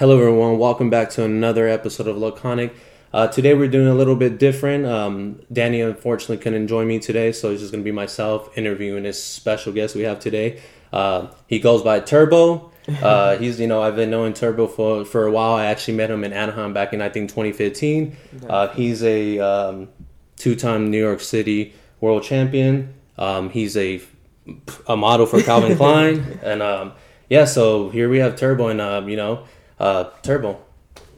Hello, everyone. Welcome back to another episode of Laconic. Uh, today, we're doing a little bit different. Um, Danny unfortunately couldn't join me today, so it's just going to be myself interviewing this special guest we have today. Uh, he goes by Turbo. Uh, he's, you know, I've been knowing Turbo for, for a while. I actually met him in Anaheim back in, I think, 2015. Uh, he's a um, two time New York City world champion. Um, he's a, a model for Calvin Klein. And um, yeah, so here we have Turbo, and, um, you know, uh, Turbo,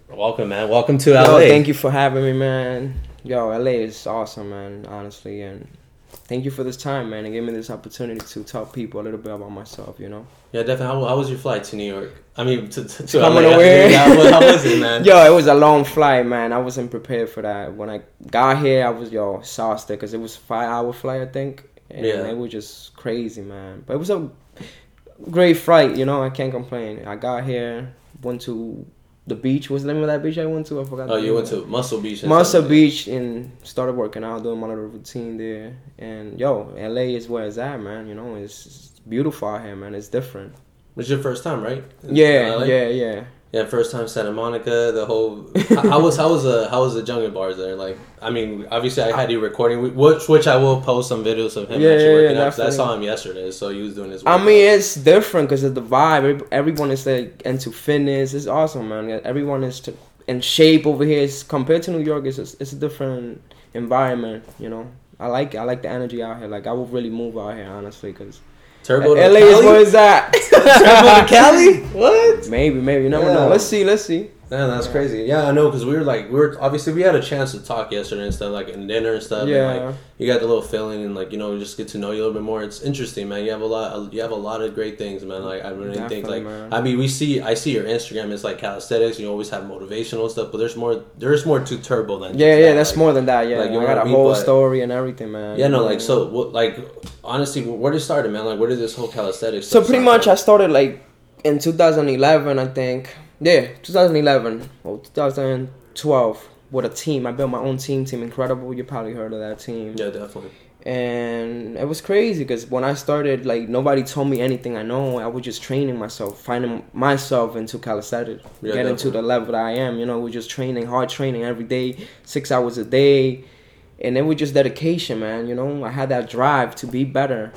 welcome, man. Welcome to LA. Yo, thank you for having me, man. Yo, LA is awesome, man. Honestly, and thank you for this time, man, and give me this opportunity to talk people a little bit about myself. You know. Yeah, definitely. How, how was your flight to New York? I mean, to, to, to Coming LA. away. Yeah, how, how was it, man? Yo, it was a long flight, man. I wasn't prepared for that. When I got here, I was yo exhausted because it was five hour flight, I think. And Yeah. it was just crazy, man. But it was a great flight, you know. I can't complain. I got here, went to the beach. What's the name of that beach I went to? I forgot. Oh, you went to Muscle Beach. Muscle. Beach and started working out, doing my little routine there. And yo, LA is where it's at, man. You know, it's, it's beautiful out here, man. It's different. It was your first time, right? In Yeah, LA? yeah, yeah. Yeah, first time Santa Monica. The whole how, was how was the how was the jungle bars there? Like, I mean, obviously I had you recording, which which I will post some videos of him Yeah, actually yeah, working yeah, out. I saw him yesterday, so he was doing his. I mean, it's different because of the vibe. Everyone is like into fitness. It's awesome, man. Everyone is to, in shape over here. It's, compared to New York, it's a, it's a different environment. You know, I like I like the energy out here. Like I would really move out here, honestly, because Turbo LA is where it's at. Turbo to Cali? What? Maybe, maybe. You never Yeah. know. Let's see. Let's see. Man, that's crazy. Yeah, I know because we were like we were obviously we had a chance to talk yesterday and stuff like in dinner and stuff. Yeah. And, like, you got the little feeling and like you know just get to know you a little bit more. It's interesting, man. You have a lot. You have a lot of great things, man. Like I really think like man. I mean we see I see your Instagram. It's like calisthenics. You always have motivational stuff, but there's more. There's more to Turbo than Yeah, yeah. that. That's Like, more than that. Yeah, like, you I got a I a mean? whole story and everything, man. Yeah, no, like so. What, like honestly, where did it start, man? Like where did this whole calisthenics? So pretty much, I started like in 2011, I think. Yeah, 2011 or 2012 with a team. I built my own team, Team Incredible. You probably heard of that team. yeah, definitely. And it was crazy because when I started, like nobody told me anything I know. I was just training myself, finding myself into calisthenics, Yeah, getting to the level that I am. You know, we're just training, hard training every day, six hours a day. And it was just dedication, man. You know, I had that drive to be better.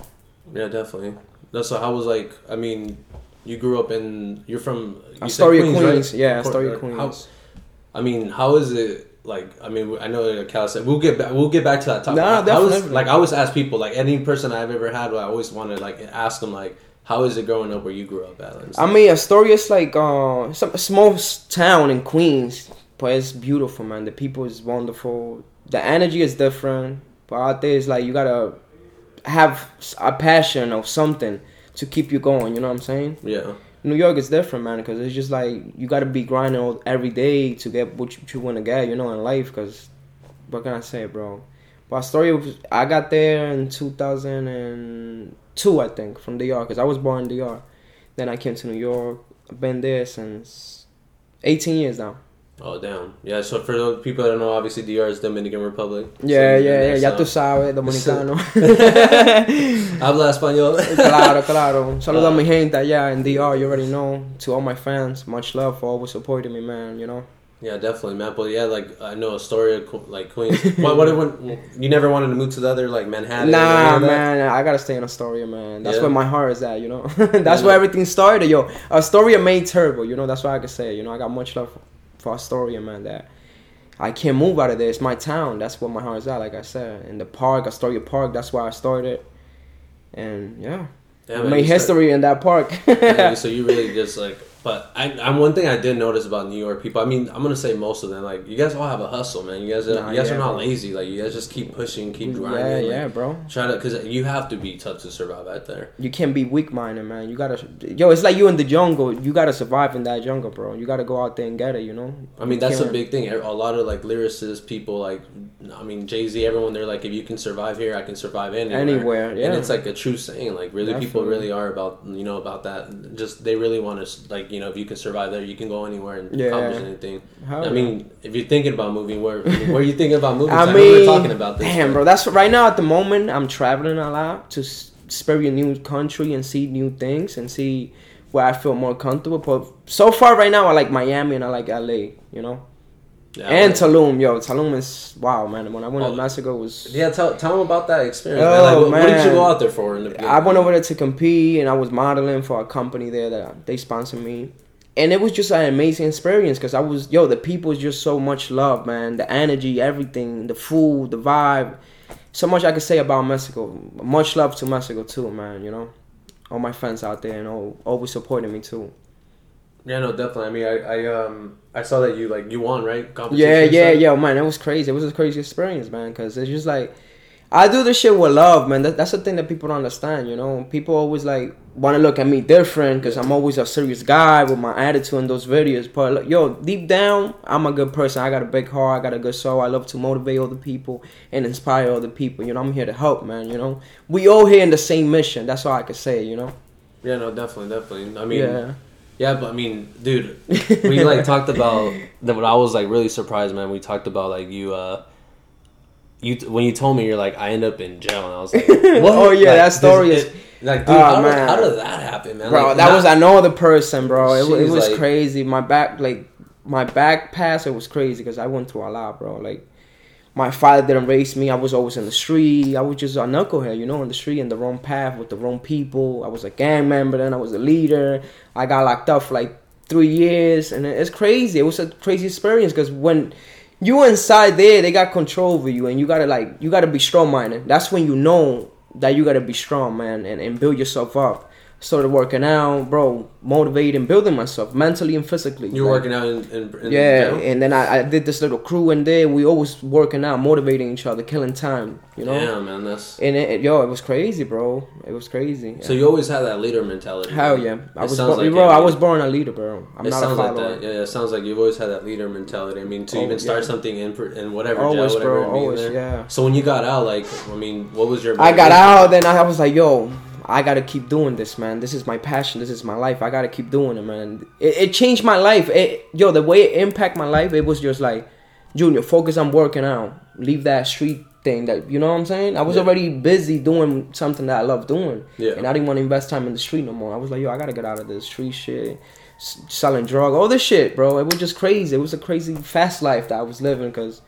Yeah, definitely. That's so. How was like? I mean, you grew up in. You're from. You Astoria, Queens. right? Yeah, Astoria, Queens. How, I mean, how is it? Like, I mean, I know like calisthenics. We'll get back. We'll get back to that topic. No, is- definitely. like, I always ask people. Like, any person I've ever had, I always want to like ask them like, how is it growing up where you grew up at? I mean, Astoria's like uh, some a small town in Queens, but it's beautiful, man. The people is wonderful. The energy is different, but out there is like you gotta have a passion or something to keep you going. You know what I'm saying? yeah. New York is different, man, because it's just like you gotta be grinding all, every day to get what you, you want to get. You know, in life, because what can I say, bro? But story was- I got there in 2002, I think, from DR, because I was born in DR. Then I came to New York. I've been there since 18 years now. Oh damn. Yeah. So for those people that don't know, obviously DR is Dominican Republic. So Yeah, you've yeah, yeah. Ya so- tú sabes, dominicano. Habla español. claro, claro. Saludos Uh, a mi gente allá in DR. You already know. To all my fans, much love for always supporting me, man. You know. Yeah, definitely, man. But yeah, like I know Astoria, like Queens. what, what, what, you never wanted to move to the other, like Manhattan? Nah, man, I gotta stay in Astoria, man. That's Yeah. where my heart is at, you know. That's Yeah. where everything started, yo. Astoria made Turbo, you know. That's what I can say, you know. I got much love for Astoria, man. That I can't move out of there. It's my town. That's where my heart is at, like I said. In the park, Astoria Park. That's where I started, and yeah, Yeah, I made you start- history in that park. Yeah, so you really just like, but I, I'm one thing I did notice about New York people. I mean, I'm gonna say most of them. Like, you guys all have a hustle, man. You guys, are, Nah, you guys yeah, are not bro. lazy. Like, you guys just keep pushing, keep yeah, grinding. yeah, like, bro. Try to, because you have to be tough to survive out there. You can't be weak minded, man. You gotta, yo. It's like you in the jungle. You gotta survive in that jungle, bro. You gotta go out there and get it. You know. I mean, You that's a can't- big thing. A lot of like lyricists, people like, I mean, Jay Z, everyone. They're like, if you can survive here, I can survive anywhere. Anywhere, yeah. And it's like a true saying. Like, really, people really are about you know about that. Just they really want to like you know if you can survive there, you can go anywhere and Yeah. accomplish anything. I mean, if you're thinking about moving, where where are you thinking about moving? I mean, know we we're talking about this. damn, but- bro. That's right now at the moment. I'm traveling a lot to experience new country and see new things and see where I feel more comfortable. But so far, right now, I like Miami and I like LA. You know. Yeah, and like- Tulum, yo, Tulum is wow, man. When I went Oh. to Mexico, it was yeah, tell tell them about that experience. Oh, man. Like, what, what did you go out there for in the? I went over there to compete, and I was modeling for a company there that they sponsored me, and it was just an amazing experience because I was yo, the people is just so much love, man. The energy, everything, the food, the vibe. So much I could say about Mexico. Much love to Mexico too, man. You know, all my friends out there and all always supporting me too. Yeah, no, definitely. I mean, I, I um I saw that you like you won right Yeah, yeah, stuff? yeah, man. It was crazy. It was a crazy experience, man. Because it's just like I do this shit with love, man. That, that's the thing that people don't understand. You know, people always like want to look at me different because I'm always a serious guy with my attitude in those videos. But like, yo, deep down, I'm a good person. I got a big heart. I got a good soul. I love to motivate other people and inspire other people. You know, I'm here to help, man. You know, we all here in the same mission. That's all I can say. You know. Yeah, no, definitely, definitely. I mean, yeah. Yeah, but I mean, dude, we like talked about that. I was like really surprised, man. We talked about like you, uh, you when you told me you're like I end up in jail, and I was like, what? Oh, yeah, Like, that story is- it- like, dude, Oh, how, did, man. how did that happen, man? bro Like, that not- was another person bro it, it was like- crazy my back like my back pass it was crazy because i went through a lot bro like my father didn't raise me. I was always in the street. I was just a knucklehead you know in the street in the wrong path with the wrong people. I was a gang member then i was a leader. I got locked up for like three years and it's crazy. It was a crazy experience because when you inside there they got control over you and you gotta like you gotta be strong minded that's when you know that you gotta be strong man and, and build yourself up started working out bro motivating building myself mentally and physically you were Like, working out in, in, in yeah and then I, I did this little crew in there we always working out motivating each other killing time you know Yeah, man, that's and it, it- yo it was crazy bro it was crazy so. You always had that leader mentality. hell yeah i It was sounds like bro it, i was born a leader bro i'm it not a sounds like that. Yeah, it sounds like you've always had that leader mentality. I mean, to Oh, even start yeah. something in in whatever always jail, whatever bro it always yeah So when you got out, like, I mean, what was your? I got out, then I was like, yo, I gotta keep doing this, man. This is my passion. This is my life. I gotta keep doing it, man. It, it changed my life. It, yo, the way it impacted my life, it was just like, Junior, focus on working out. Leave that street thing. That you know what I'm saying. I was Yeah. already busy doing something that I love doing, Yeah. and I didn't want to invest time in the street no more. I was like, yo, I gotta get out of this street shit, s- selling drug, all this shit, bro. It was just crazy. It was a crazy fast life that I was living because.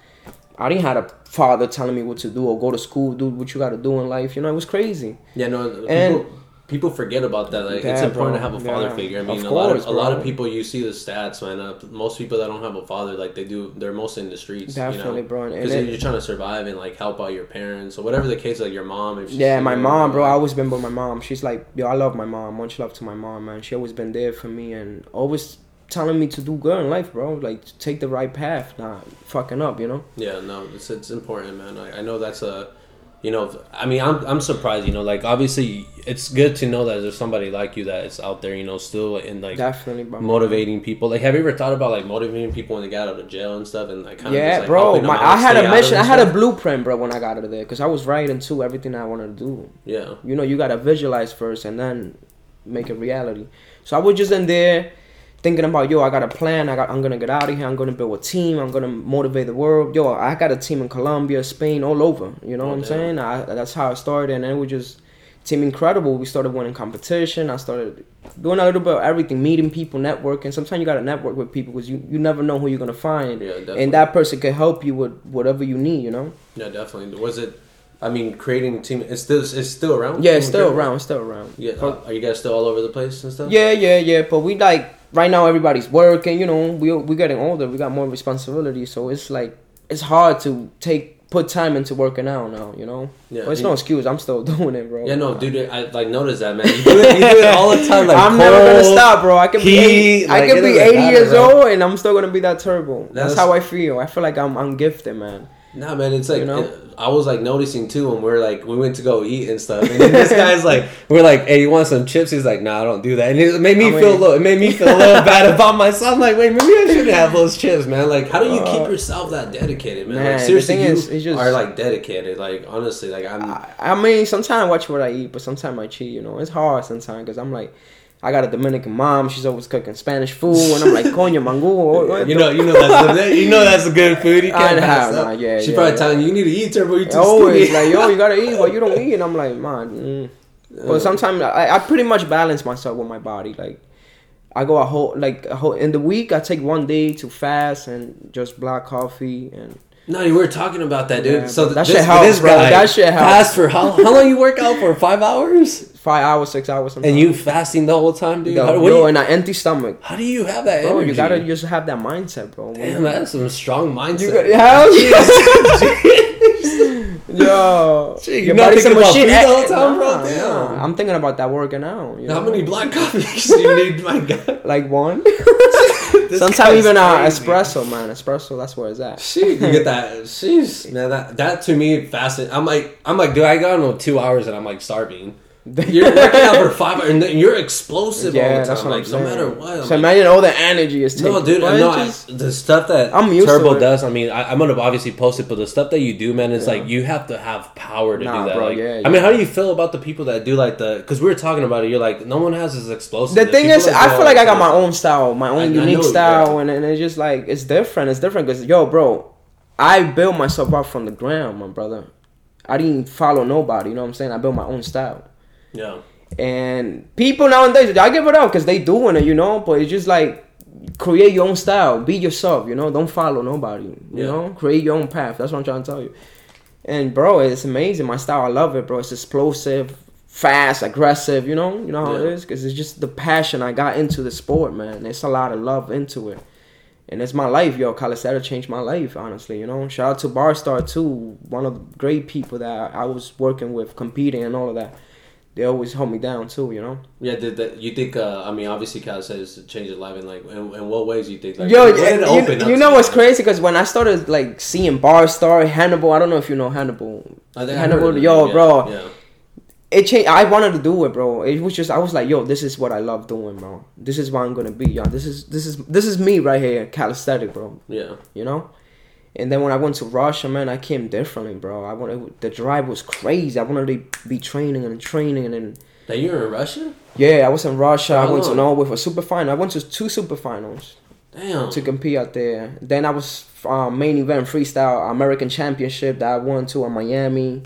I didn't have a father telling me what to do or go to school, do what you got to do in life. You know, it was crazy. Yeah, no, people, And- people forget about that. Like, it's important bro. to have a father Yeah. figure. I mean, Of a lot course, of a lot of people you see the stats, man. Uh, most people that don't have a father, like they do, they're mostly in the streets. Definitely, you know? bro. And Because you're trying to survive and like help out your parents or whatever the case. Like your mom, Yeah, my mom, bro. I always been with my mom. She's like, yo, I love my mom. Much love to my mom, man. She always been there for me and always telling me to do good in life, bro. Like take the right path, not fucking up, you know. Yeah, no, it's it's important, man. I, I know that's a, you know, I mean, I'm I'm surprised. You know, like obviously, it's good to know that there's somebody like you that is out there. You know, still in like Definitely, bro. motivating people. Like, have you ever thought about like motivating people when they got out of jail and stuff, and like kind of Yeah, just, like, bro. My, I had a mission. I had a blueprint, bro, when I got out of there, because I was writing to everything I wanted to do. Yeah, You know, you gotta visualize first and then make it reality. So I was just in there thinking about, yo, I got a plan. I got, I'm gonna get out of here. I'm gonna build a team. I'm gonna motivate the world. Yo, I got a team in Colombia, Spain, all over. You know Oh, what I'm damn. saying? I, that's how I started, and it was just team incredible. We started winning competition. I started doing a little bit of everything, meeting people, networking. Sometimes you gotta network with people because you, you never know who you're gonna find, yeah, definitely. and that person can help you with whatever you need. You know? yeah, definitely. Was it? I mean, creating a team. It's still it's still around. Yeah, it's still around. It's still around. Yeah, uh, are you guys still all over the place and stuff? Yeah, yeah, yeah. But we like right now everybody's working. You know, we we're getting older. We got more responsibility, so it's like it's hard to take put time into working out now. You know, yeah. but it's no excuse. I'm still doing it, bro. Yeah, no, dude. I like noticed that, man. You do it, you do it all the time. Like I'm never gonna stop, bro. I can be 80, like, I can be 80 matter, years bro. old, and I'm still gonna be that turbo. That's, That's- how I feel. I feel like I'm I'm gifted, man. Nah, man, it's like You know? it- I was like noticing too when we're like we went to go eat and stuff, and this guy's like, we're like, hey, you want some chips? He's like, nah, I don't do that, and it made me I feel a little, it made me feel a little bad about myself. I'm like, wait, maybe I shouldn't have those chips, man. Like, how do you keep Uh, yourself that dedicated, man? like, seriously, you is, just- are like dedicated. Like, honestly, like I'm. I, I mean, sometimes I watch what I eat, but sometimes I cheat. You know, it's hard sometimes because I'm like, I got a Dominican mom. She's always cooking Spanish food, and I'm like, coño, mango. you know, you know that's the, you know that's a good food. You can't know, pass nah, up. yeah, She's yeah, probably yeah. telling you, you need to eat turbo. You're too always skinny. like, yo, you gotta eat, but you don't eat. And I'm like, man. Mm. But sometimes I, I pretty much balance myself with my body. Like, I go a whole like a whole in the week. I take one day to fast and just black coffee and No, you were talking about that, dude. Yeah, so. That this, shit helps, this bro. guy That shit helps. fast for how, how long you work out for? Five hours? five hours, six hours. Sometimes. And you fasting the whole time, dude? Yo, how, you- in an empty stomach, how do you have that bro. energy? You gotta just have that mindset, bro. Damn, that's some strong mindset. You got, hell yeah. Yo, Shit, you're your not thinking about food the whole Eh, time, bro? Damn. nah. I'm thinking about that working out. you How know? many black coffees do you need, my guy? Like one. This Sometimes guy's even uh, crazy. espresso, man. Espresso, that's where it's at. Shit, you get that? Jeez, man, that that to me fasting. I'm like, I'm like, dude, I got on two hours and I'm like starving. You're working out for five hours and you're explosive all Yeah, the that's time. what Like, I'm no matter what. So like, imagine all the energy is taken. no, dude, But no, it I, just- the stuff that I'm Turbo does. I mean, I, I'm gonna obviously post it, but the stuff that you do, man, is Yeah. like you have to have power to Nah, do that. bro, like, yeah, I mean, how do you feel about the people that do like the? Because we were talking about it. You're like, no one has this explosive. the thing is, I feel like I got my own style, my own I- I unique know, style, and, and it's just like it's different. It's different because yo, bro, I built myself up from the ground, my brother. I didn't follow nobody. You know what I'm saying? I built my own style. Yeah, And people nowadays, I give it up because they doing it, you know. But it's just like create your own style, be yourself, you know. Don't follow nobody, you Yeah. know. Create your own path. That's what I'm trying to tell you. And bro, it's amazing. My style, I love it, bro. It's explosive, fast, aggressive. You know, you know how it Yeah. is because it's just the passion I got into the sport, man. It's a lot of love into it. And it's my life, yo. Calisthenics changed my life, honestly. You know, shout out to Barstar too, one of the great people that I was working with, competing and all of that. They always hold me down too, you know. yeah. Did that? You think? Uh, I mean, obviously, Cal says to change his life, and like, in, in what ways you think? Like, Yo, it you, you know what's crazy? Because when I started like seeing Bar Star, Hannibal, I don't know if you know Hannibal. I think I Hannibal, yo, yeah, bro. Yeah. It changed. I wanted to do it, bro. It was just I was like, yo, this is what I love doing, bro. This is what I'm gonna be, yo. This is this is this is me right here, calisthenic, bro. Yeah. You know. And then when I went to Russia, man, I came differently, bro. I wanted the drive was crazy. I wanted to be training and training and That you're in Russia? yeah, I was in Russia. I How went to long? Norway for super final. I went to two super finals. Damn. to compete out there. Then I was um, main event freestyle American Championship that I won to in Miami.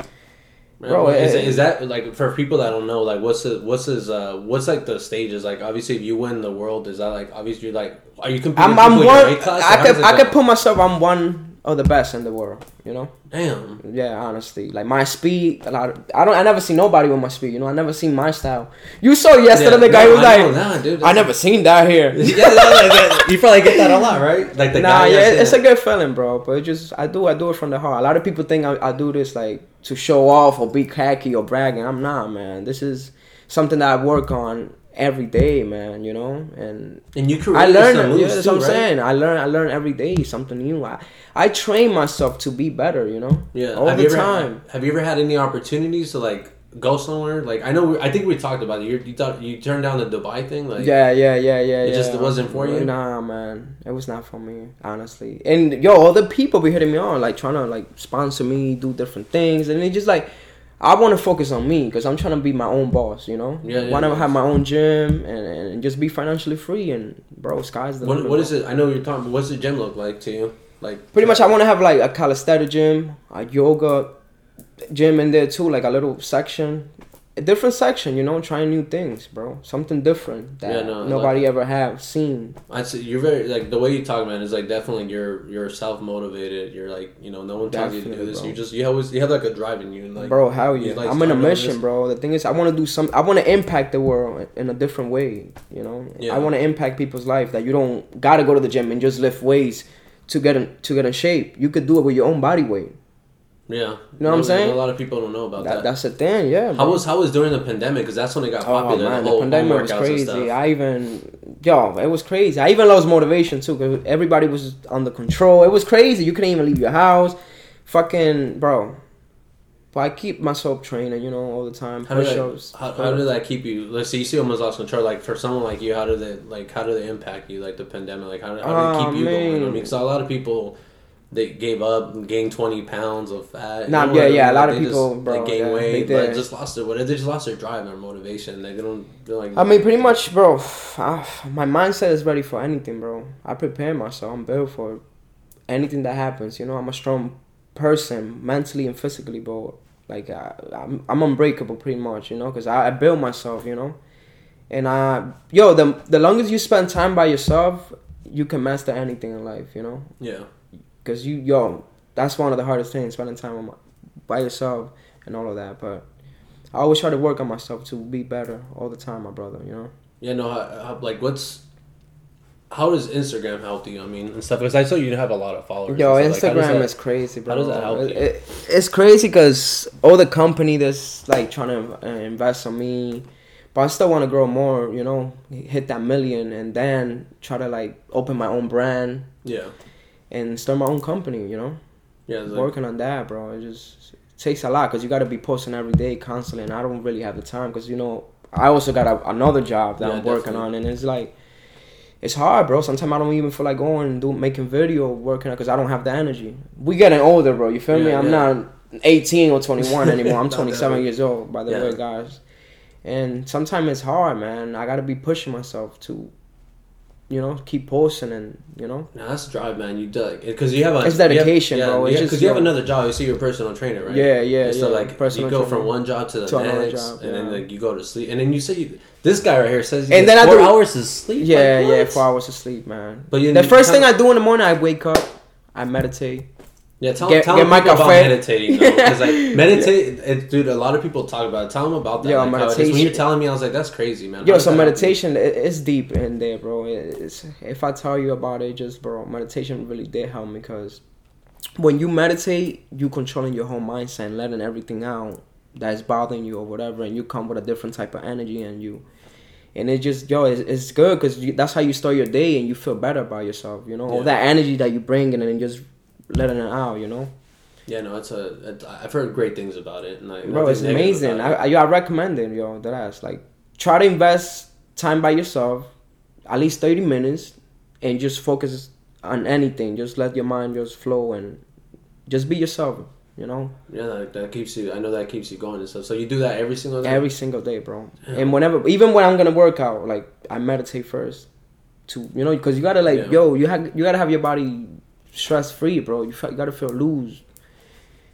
Man, Bro, is, eh, it- is that like for people that don't know like what's the what's his uh what's like the stages like obviously if you win the world is that like obviously like are you competing I'm, with I'm one. weight class, or I could I could put myself. I'm one of the best in the world. You know. damn Yeah, honestly, like my speed. A lot. Of, I don't. I never seen nobody with my speed. You know. I never seen my style. You saw yesterday Yeah, the guy no, was I like, know that, dude. I never seen that here. yeah, yeah, like you probably get that a lot right like the nah, guy yeah, it's a good feeling, bro. But it just I do I do it from the heart. A lot of people think I, I do this like to show off or be cocky or bragging. I'm not, man. This is something that I work on every day, man. You know, and and you I learn. some moves Yeah, that's too, what I'm right? saying. I learn. I learn every day something new. I I train myself to be better. You know, yeah all have the you ever, time. have you ever had any opportunities to like go somewhere like I know we, I think we talked about it you, you thought you turned down the Dubai thing like yeah, yeah, yeah, yeah. It yeah. just wasn't for you? Nah, man, it was not for me, honestly. And yo, all the people be hitting me on, like trying to like sponsor me, do different things, and they just like I want to focus on me because I'm trying to be my own boss. You know, Yeah, yeah, want to yeah. have my own gym and, and just be financially free. And bro, sky's the what, limit. what bro. is it I know you're talking But what's the gym look like to you like Pretty much, I want to have like a calisthenic gym, a yoga gym in there too, like a little section, a different section. You know, trying new things, bro. Something different that Yeah, no, nobody ever have seen. I see you're very like the way you talk, man, is like definitely you're you're self motivated. You're like you know no one tells you to do this. bro. You just you always you have like a drive in you and like bro, hell you like I'm in a mission, bro. The thing is, I want to do some. I want to impact the world in a different way. You know, Yeah. I want to impact people's life. That you don't gotta go to the gym and just lift weights to get in to get in shape. You could do it with your own body weight. Yeah, You know what I'm saying? A lot of people don't know about That, that. that's the thing, yeah. How was how was during the pandemic? Because that's when it got popular. Oh popular. man, the the pandemic was crazy. I even, yo, it was crazy. I even lost motivation too because everybody was under control. It was crazy. You couldn't even leave your house. Fucking, bro. But I keep myself training, you know, all the time. How did, that, how, how did that keep you? Let's see, you see almost lost control. Like for someone like you, how did it like how did it impact you? Like the pandemic, like how how did it Oh, keep you going? I mean, because a lot of people they gave up, and gained twenty pounds of fat. Nah, know yeah, yeah, a lot Like, of people, just, bro, like, gain yeah, weight, they but just lost their? They just lost their drive and their motivation. They don't. They're like. I mean, pretty much, bro. I, ah, my mindset is ready for anything, bro. I prepare myself. I'm built for anything that happens. You know, I'm a strong person, mentally and physically, bro. Like I, I'm, I'm unbreakable, pretty much. You know, because I, I built myself. You know, And I, yo, the the longest you spend time by yourself, you can master anything in life. You know, Yeah. Because you yo, that's one of the hardest things, spending time on my, by yourself and all of that. But I always try to work on myself to be better all the time, my brother. You know. Yeah, no, how, how, like what's how does Instagram help you? I mean, and stuff because I saw you have a lot of followers. Yo, and stuff. Like, how Instagram is crazy, bro. how does that help It- you? it- it's crazy because all the company that's like trying to uh, invest on me, but I still want to grow more. You know, hit that million and then try to like open my own brand yeah, and start my own company. You know, yeah, like, working on that, bro. It just it takes a lot because you got to be posting every day constantly, and I don't really have the time because you know I also got a, another job that Yeah, I'm working definitely. on, and it's like it's hard, bro. Sometimes I don't even feel like going and do making video working because I don't have the energy. We getting older, bro. You feel me? I'm yeah. not 18 or 21 anymore. I'm 27 years old, by the Yeah. way, guys. And sometimes it's hard, man. I gotta be pushing myself to, you know, keep posting and you know. No, that's drive, man. You do because you have a It's you have- dedication, yeah, bro. It's Yeah, because you have another job. You see, you're personal trainer, right? Yeah, yeah, And so yeah. like Personal you go trainer. from one job to the To next, job, and then like you go to sleep, and then you say you, this guy right here says, And then I four do- hours of sleep. Yeah, Like, yeah, four hours of sleep, man. But you, The first thing I do in the morning, I wake up, I meditate. Yeah, tell, Get- tell get them my about meditating though, because like meditate, it, dude. A lot of people talk about it. Tell them about that. Yo, like, is. When meditation- you're telling me, I was like, that's crazy, man. Yo, so that help you? meditation, it, it's deep in there, bro. It's, if I tell you about it, just bro, meditation really did help me because when you meditate, you controlling your whole mindset, and letting everything out that's bothering you or whatever, and you come with a different type of energy, and you, and it just yo, it's, it's good because that's how you start your day, and you feel better about yourself. You know, all that energy that you bring, and then just letting it out. You know. Yeah, no, it's a. It, I've heard great things about it, and like, bro it's amazing about I, I, I recommend it yo that ass like try to invest time by yourself at least 30 minutes and just focus on anything just let your mind just flow and just be yourself you know. Yeah, that, that keeps you. I know that keeps you going and stuff. So you do that every single day. every single day bro Yeah. and whenever even when i'm gonna work out like i meditate first to you know because you gotta like Yeah. yo you have you gotta have your body stress free bro you, fe- you gotta feel loose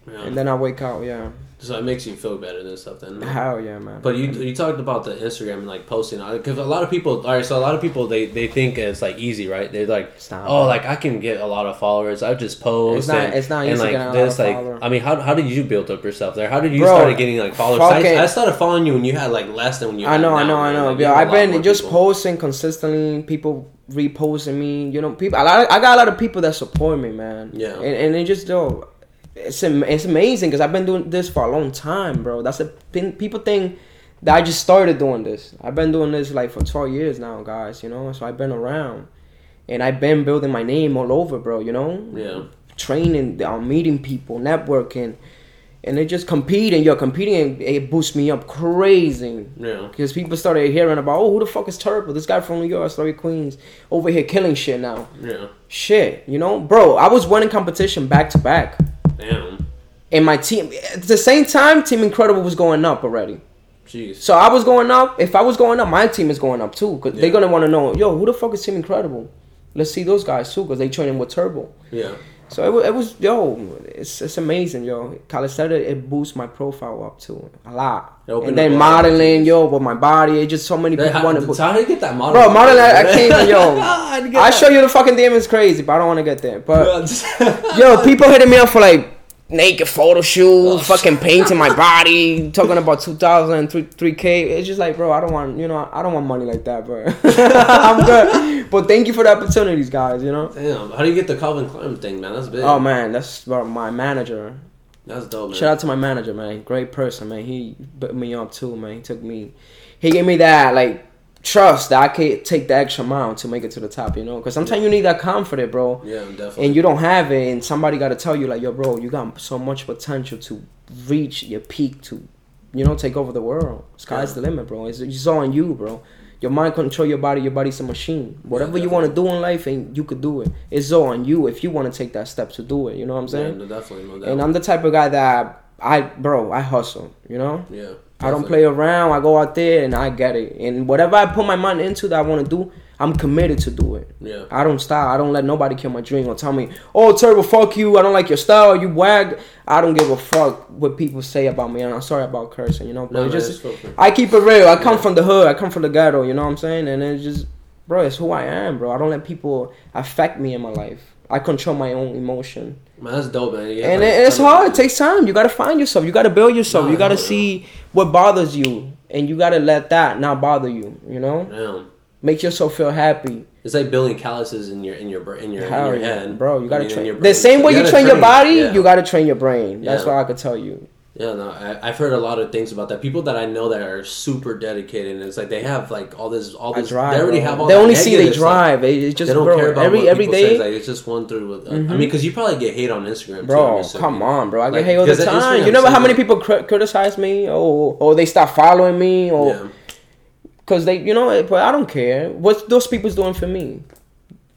yeah. and then i wake out yeah so it makes you feel better than stuff. Then. hell yeah man But you you talked about the Instagram and like posting because a lot of people. All right, so a lot of people they they think it's like easy, right? They're like, oh, like I can get a lot of followers. I just post. It's not- and, it's not and easy like getting a lot this. Like. I mean, how how did you build up yourself there? How did you Bro, start getting like followers? I, I started following you when you had like less than when you. I know, I now, know, I know. Like, you Yo, have a I've been just people. posting consistently. People reposting me. You know, people. A lot. I got a lot of people that support me, man. Yeah. And, and it just yo, it's it's amazing because I've been doing this for a long time, bro. That's a thing. People think that I just started doing this. I've been doing this like for twelve years now, guys. You know, so I've been around, and I've been building my name all over, bro. You know. Yeah. Training, um, meeting people, networking, and they just competing. Yo, competing and it boosts me up crazy. Yeah. Because people started hearing about, oh, who the fuck is Turbo? This guy from New York, Story Queens, over here killing shit now. Yeah. Shit, you know, bro. I was winning competition back to back, Damn. and my team at the same time, Team Incredible was going up already. Jeez. So I was going up. If I was going up, my team is going up too. Cause Yeah. they're gonna want to know, yo, who the fuck is Team Incredible? Let's see those guys too, cause they training with Turbo. Yeah. So it, it was yo, it's it's amazing, yo. Calisthenics it boosts my profile up too a lot. And then up a lot of modeling, yo, with my body, it just so many people want to. so how do you get that model? Bro, model, I, I can't yo. Get I show you the fucking DM is crazy, but I don't want to get there. But yo, people hitting me up for like naked photo Oh, shoots, fucking painting my body, talking about 2000 3, 3k. It's just like, bro, I don't want, you know, I don't want money like that, bro. I'm good. But thank you for the opportunities, guys, you know? Damn, how do you get the Calvin Klein thing, man? That's big. Oh man, that's bro, my manager. That's dope, man. Shout out to my manager, man. Great person, man. He put me up too, man. He took me, he gave me that like trust that I could take the extra mile to make it to the top. You know, because sometimes you need that confidence, bro. Yeah, definitely. And you don't have it, and somebody got to tell you like, yo, bro, you got so much potential to reach your peak to, you know, take over the world. Sky's Yeah. the limit, bro. It's, it's all on you, bro. Your mind control your body. Your body's a machine. Whatever you want to do in life, and you could do it. It's all on you if you want to take that step to do it. You know what I'm yeah, saying? no, definitely, no doubt. And I'm the type of guy that I, bro, I hustle. You know, yeah, I don't play around. I go out there and I get it. And whatever I put my mind into that I want to do, I'm committed to do it. Yeah. I don't stop. I don't let nobody kill my dream or tell me, "Oh, Turbo, fuck you. I don't like your style. You wag." I don't give a fuck what people say about me, and I'm sorry about cursing. You know, but No, just. I keep it real. I come Yeah. from the hood. I come from the ghetto. You know what I'm saying? And it's just, bro, it's who I am, bro. I don't let people affect me in my life. I control my own emotion, Man, that's dope, man. You have, and like, it, it's hard. It takes time. You gotta find yourself. You gotta build yourself. No, you gotta no, no. see what bothers you, and you gotta let that not bother you. You know, Damn. make yourself feel happy. It's like building calluses in your in your in your, in your yeah, head, bro. You gotta mean, train. your The same way you, gotta train, your body, yeah. you gotta train your brain. That's Yeah. what I could tell you. Yeah, no, I, I've heard a lot of things about that. People that I know that are super dedicated, and it's like they have like all this, all this. drive. they already bro. have all. The. They only see they drive. It- It's just They don't bro, care about every what every day. say. Like it's just one through. With, uh, I mean, because you probably get hate on Instagram. too, Bro, assuming. come on, bro. I Like, get hate all the time. Instagram You know how many like- people cri- criticize me, or or they stop following me, or Yeah, because they, you know, but I don't care. What those people's doing for me?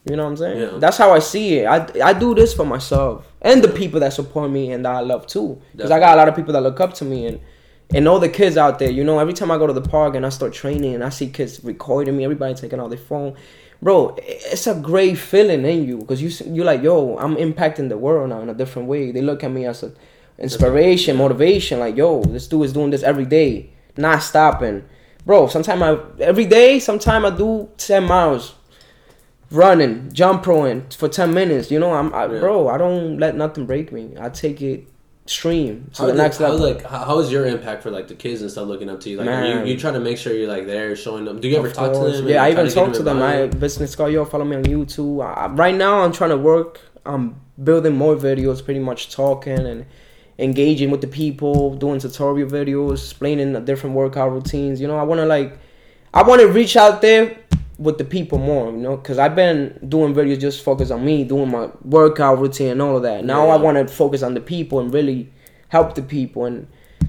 You know what I'm saying? Yeah. That's how I see it. I I do this for myself and the people that support me and that I love too. Because I got a lot of people that look up to me and. And all the kids out there, you know, every time I go to the park and I start training and I see kids recording me, everybody taking out their phone, bro, it's a great feeling in you because you you're like, yo, I'm impacting the world now in a different way. They look at me as a inspiration, motivation. Like, yo, this dude is doing this every day, not stopping, bro. Sometimes I every day, sometimes I do ten miles, running, jump throwing for ten minutes. You know, I'm, I, Yeah. bro. I don't let nothing break me. I take it stream to How the did- next how, level. like how, how is your impact for like the kids and stuff looking up to you? Like Man. you, you try to make sure you're like there, showing them. Do you ever Of talk to course. them? Yeah, I even talk to them. My business card, yo, follow me on YouTube. I, right now, I'm trying to work. I'm building more videos, pretty much talking and engaging with the people, doing tutorial videos, explaining the different workout routines. You know, I want to like, I want to reach out there with the people more. You know, because I've been doing videos just focus on me, doing my workout routine and all of that. Now I want to focus on the people and really help the people and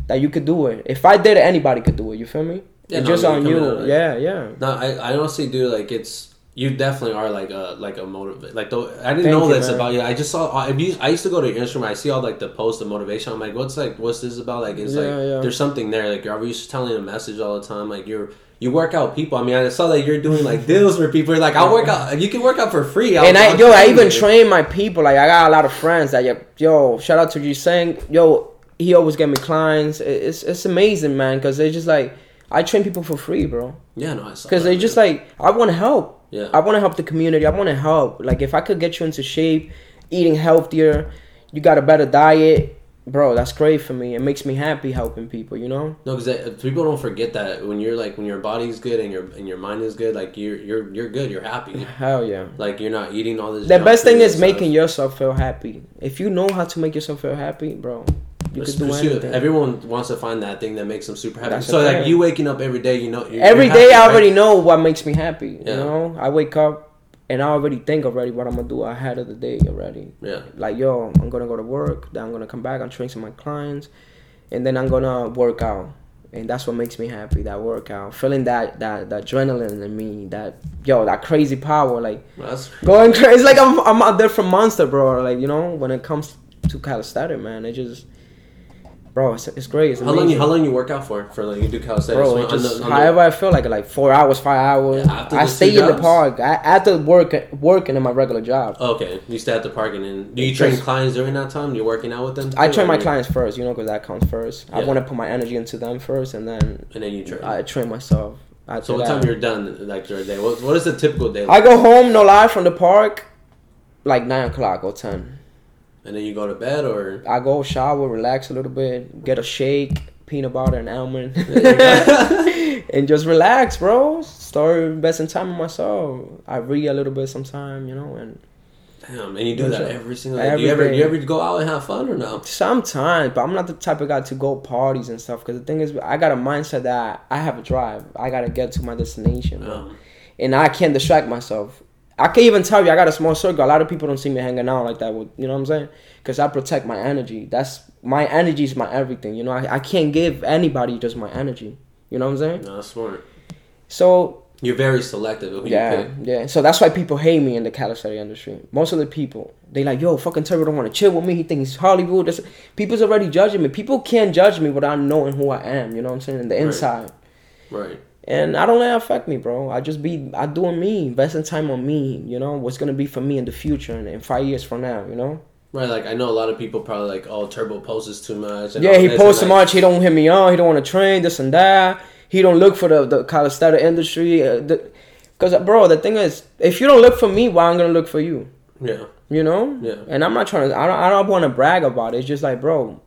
that you could do it. If I did it, anybody could do it. You feel me? Yeah, no, just on you. it. yeah, yeah. No, I, I honestly do like it's you definitely are like a like a motive like though I didn't Thank know you, this man. about you. I just saw I used, I used to go to your Instagram. I see all like the posts of motivation. I'm like, what's like what's this about? Like it's Yeah, like yeah. there's something there. Like you're we just telling a message all the time? Like you're you work out people. I mean, I saw that you're doing like deals for people. You're like, I'll work out. You can work out for free. I'll, and I, I'll yo, I even you. train my people. Like I got a lot of friends that, yo, yo shout out to G Sang. Yo, he always get me clients. It's it's amazing, man. Because they just like I train people for free, bro. Yeah, no, I saw. Because they just like I want to help. Yeah. I want to help the community. I want to help. Like if I could get you into shape, eating healthier, you got a better diet, bro. That's great for me. It makes me happy helping people. You know. No, because uh, people don't forget that when you're like when your body's good and your and your mind is good, like you're you're you're good, you're happy. Hell yeah. Like you're not eating all this. The best thing is making yourself feel happy. If you know how to make yourself feel happy, bro, you can do it. anything. Everyone wants to find that thing that makes them super happy. That's so like you waking up every day, you know. You're, Every you're day happy, I right? already know what makes me happy. Yeah. You know, I wake up and I already think already what I'm gonna do ahead of the day already. Yeah. Like yo, I'm gonna go to work. Then I'm gonna come back. I'm train some of my clients, and then I'm gonna work out. And that's what makes me happy. That workout, feeling that that that adrenaline in me. That yo, that crazy power. Like that's going crazy. It's like I'm I'm a different monster, bro. Like you know, when it comes to calisthenics, man, it just, bro, it's, it's great. It's how long you how long you work out for for like you do calisthenics. Bro, just the- the- however I feel like like four hours, five hours. Yeah, I stay in the park. I after work working in my regular job. Oh, okay, you stay at the park and then do you train Just- clients during that time? You're working out with them. I train my you- clients first, you know, because that comes first. I want to put my energy into them first, and then and then you train. I train myself. After so what that. time you're done? Like your day? What what is a typical day? I go home, no lie, from the park, like nine o'clock or ten. And then you go to bed or. I go shower, relax a little bit, get a shake, peanut butter and almond, and just relax, bro. Start investing time in myself. I read a little bit sometime, you know, and Damn, and you do that Every every single day. do you ever do you ever go out and have fun or no? sometimes. But I'm not the type of guy to go parties and stuff. Because the thing is, I got a mindset that I have a drive. I gotta get to my destination. Um, and I can't distract myself. I can't even tell you I got a small circle. A lot of people don't see me hanging out like that. With you know what I'm saying? Because I protect my energy. That's my energy is my everything. You know, I, I can't give anybody just my energy. You know what I'm saying? no, that's smart. So You're very selective who yeah, yeah. So that's why people hate me in the calisthenics industry. Most of the people they like, yo, fucking Terry don't want to chill with me. He thinks Hollywood. This people's already judging me. People can't judge me without knowing who I am. You know what I'm saying? In the Right. inside. Right. And I don't let it affect me, bro. I just be I doing me, investing time on me. You know what's gonna be for me in the future and in five years from now. You know. Right, like I know a lot of people probably like, oh, Turbo posts too much. yeah, he posts too much. He don't hit me on. He don't want to train this and that. He don't look for the the calisthenics industry. Uh, Cause, bro, the thing is, if you don't look for me, why I'm gonna look for you? Yeah. You know. Yeah. And I'm not trying to. I don't. I don't want to brag about it. It's just like, bro,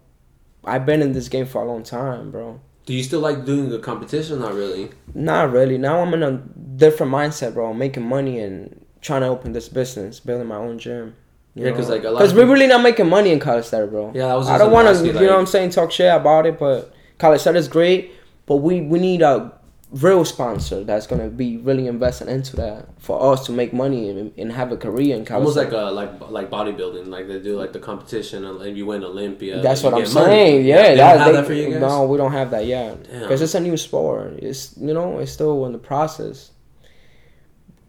I've been in this game for a long time, bro. Do you still like doing the competition? Not really. Not really. Now I'm in a different mindset, bro. I'm making money and trying to open this business, building my own gym. yeah, because like a lot. Because we're really not making money in college there, bro. Yeah, I was. I don't want to, you, like, know what I'm saying, talk shit about it, but college that is great. But we we need a real sponsor that's gonna be really investing into that for us to make money and, and have a career in college. Almost like a like like bodybuilding, like they do like the competition and you win Olympia. That's what I'm saying. Yeah, yeah that, they, that for you guys? No, we don't have that yet because it's a new sport. It's you know it's still in the process.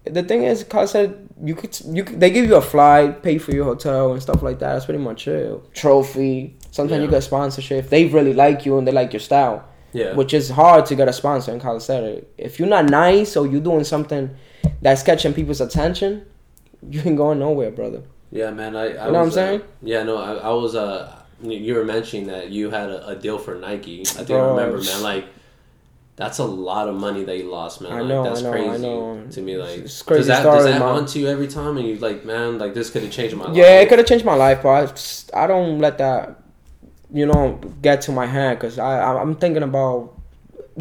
The thing is, cause said you could you could, they give you a flight, pay for your hotel and stuff like that. That's pretty much it. Trophy. Sometimes yeah. you get sponsorship. They really like you and they like your style yeah. Which is hard to get a sponsor in calisthenics. If you're not nice or you're doing something that's catching people's attention, you ain't going nowhere, brother. Yeah, man. I, I you know was, what I'm saying? Uh, yeah, no, I, I was. Uh, you were mentioning that you had a, a deal for Nike. I think Bro, I remember, man. Like, that's a lot of money that you lost, man. I know, like, that's I know, crazy I know. to me. Like, it's crazy does that, story, does that haunt you every time? And you like, man, like this could have changed my life. Yeah, it could have changed my life, but I don't let that, you know, get to my hand because I I'm thinking about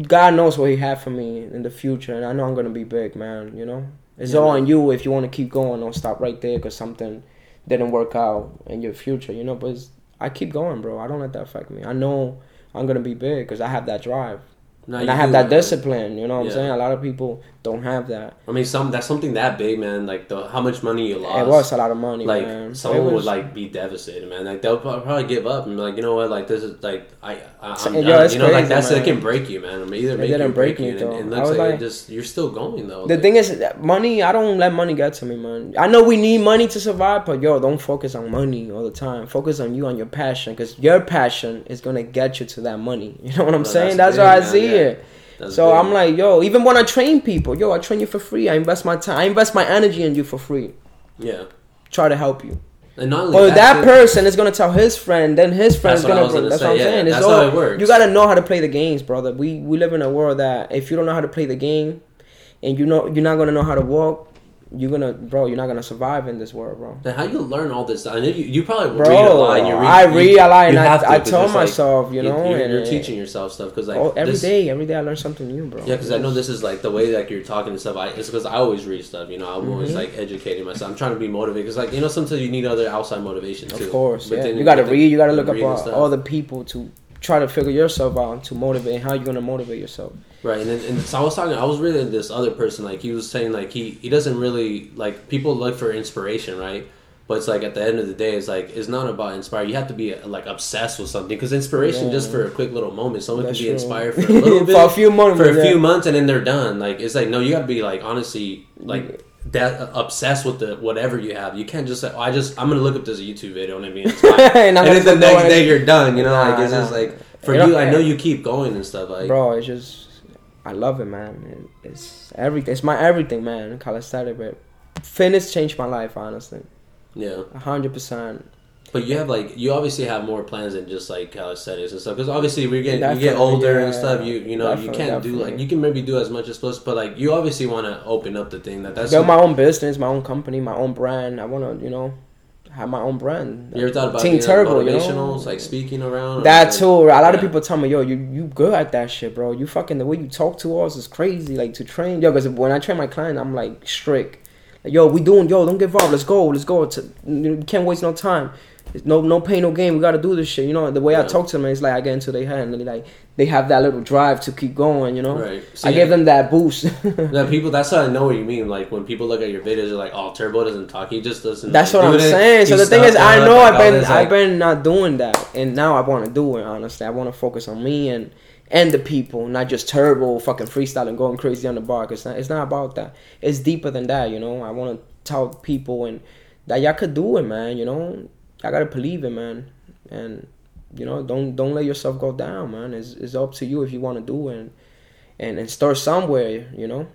God knows what He had for me in the future, and I know I'm gonna be big, man. You know, it's yeah, all on you if you want to keep going. Don't stop right there because something didn't work out in your future. You know, but I keep going, bro. I don't let that affect me. I know I'm gonna be big because I have that drive. No, and I have that discipline. You know what yeah. I'm saying? A lot of people don't have that. I mean, some that's something that big, man. Like the how much money you lost. It was a lot of money. Like man. someone was, would like be devastated, man. Like they'll probably give up and be like, you know what? Like this is like I, I am yo. You know, crazy, like that's man. it can break you, man. I mean, either it make didn't you break me you, though. And, it looks like, like just you're still going though. The like, thing is, money. I don't let money get to me, man. I know we need money to survive, but yo, don't focus on money all the time. Focus on you on your passion, because your passion is gonna get you to that money. You know what I'm no, saying? That's, that's how I see it. That's so big. I'm like, yo, even when I train people, yo, I train you for free. I invest my time, I invest my energy in you for free. Yeah. Try to help you. And not only but that, that person is gonna tell his friend, then his friend is gonna. gonna that's say, what I'm yeah, saying. It's that's all, how it works. You gotta know how to play the games, brother. We we live in a world that if you don't know how to play the game, and you know you're not gonna know how to walk, you're gonna, bro. You're not gonna survive in this world, bro. Then how you learn all this? I know you, you probably bro, read a lot. And you read, I read you, a lot, and I, I tell myself, like, you know, you're, and you're teaching yourself stuff because like oh, every this, day, every day I learn something new, bro. Yeah, because I know this is like the way like you're talking and stuff. I, it's because I always read stuff. You know, I'm mm-hmm. always like educating myself. I'm trying to be motivated because like you know sometimes you need other outside motivation too. Of course, but yeah. you got to read. You got to look up all, all the people to try to figure yourself out to motivate how you're gonna motivate yourself. Right, and, then, and so I was talking. I was reading this other person. Like he was saying, like he he doesn't really like people look for inspiration, right? But it's like at the end of the day, it's like it's not about inspire. You have to be like obsessed with something because inspiration yeah. just for a quick little moment. Someone That's can be true. inspired for a little bit, for a few months, for a few months, and then they're done. Like it's like no, you got to be like honestly like that obsessed with the whatever you have. You can't just say, "Oh, I just I'm gonna look up this YouTube video and be inspired," and, and then the next day you're done. You know, nah, like it's just like for you. Know, I know you keep going and stuff. Like, bro, it's just I love it, man. It's everything. It's my everything, man. Calisthenics, but fitness changed my life, honestly. Yeah, hundred percent. But you have like you obviously have more plans than just like calisthenics and stuff because obviously we get you get older yeah, and stuff. You you know you can't definitely. do like you can maybe do as much as possible, but like you obviously want to open up the thing that that's build my own business, my own company, my own brand. I want to you know have my own brand. You ever thought about Team Turbo, you know? like speaking around? That too. A lot yeah. of people tell me, yo, you you good at that shit, bro. You fucking the way you talk to us is crazy. Like to train, yo, because when I train my client, I'm like strict. Like, yo, we doing, yo, don't give up. Let's go, let's go. To, you can't waste no time no no pain no gain. We gotta do this shit. You know the way yeah. I talk to them is like I get into their head and they like they have that little drive to keep going. You know, right. I give them that boost. that people. That's how I know what you mean. Like when people look at your videos, they're like, "Oh, Turbo doesn't talk. He just doesn't." That's like, what I'm saying. So the thing is, I know I've been I've been not doing that, and now I want to do it. Honestly, I want to focus on me and and the people, not just turbo fucking freestyling, going crazy on the bar. Cause it's not, it's not about that. It's deeper than that. You know, I want to tell people and that y'all could do it, man. You know, I gotta believe it, man. And you know, don't don't let yourself go down, man. It's it's up to you if you want to do it. And, and and start somewhere. You know.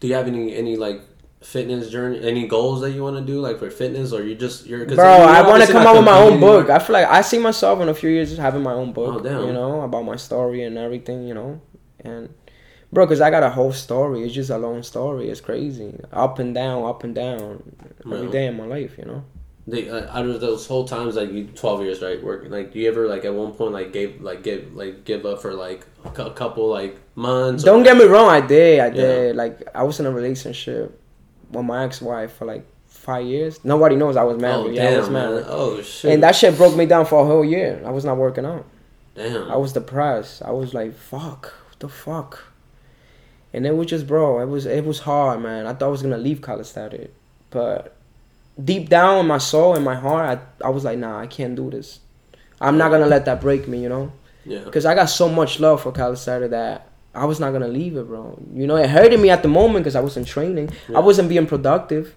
Do you have any any like fitness journey? Any goals that you want to do like for fitness, or you just you're? Bro, I want to come out with my own book. I feel like I see myself in a few years having my own book. Oh. You know about my story and everything. You know, and bro, because I got a whole story. It's just a long story. It's crazy, up and down, up and down, every day in my life. You know. They, uh, out of those whole times, like you, twelve years, right, working. Like, do you ever like at one point like gave like give like give up for like a couple like months? Don't get me wrong, I did. I did. Like I was in a relationship with my ex-wife for like five years. Nobody knows I was married. Oh yeah, I was damn, man! married. Oh shit! And that shit broke me down for a whole year. I was not working out. damn. I was depressed. I was like, fuck, what the fuck? And it was just, bro, it was it was hard, man. I thought I was gonna leave calisthenics, but deep down in my soul, in my heart, I I was like, nah, I can't do this. I'm not gonna let that break me, you know. yeah. Because I got so much love for calisthenics that I was not gonna leave it, bro. You know, it hurted me at the moment because I wasn't training. Yeah. I wasn't being productive.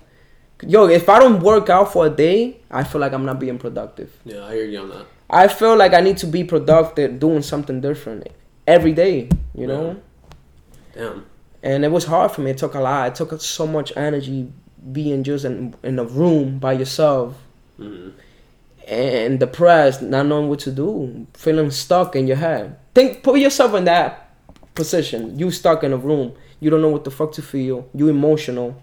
Yo, if I don't work out for a day, I feel like I'm not being productive. Yeah, I hear you on that. I feel like I need to be productive doing something different every day, you know? Damn. And it was hard for me. It took a lot. It took so much energy being just in, in a room by yourself hmm and depressed, not knowing what to do, feeling stuck in your head. Think, put yourself in that position. You stuck in a room. You don't know what the fuck to feel. You emotional,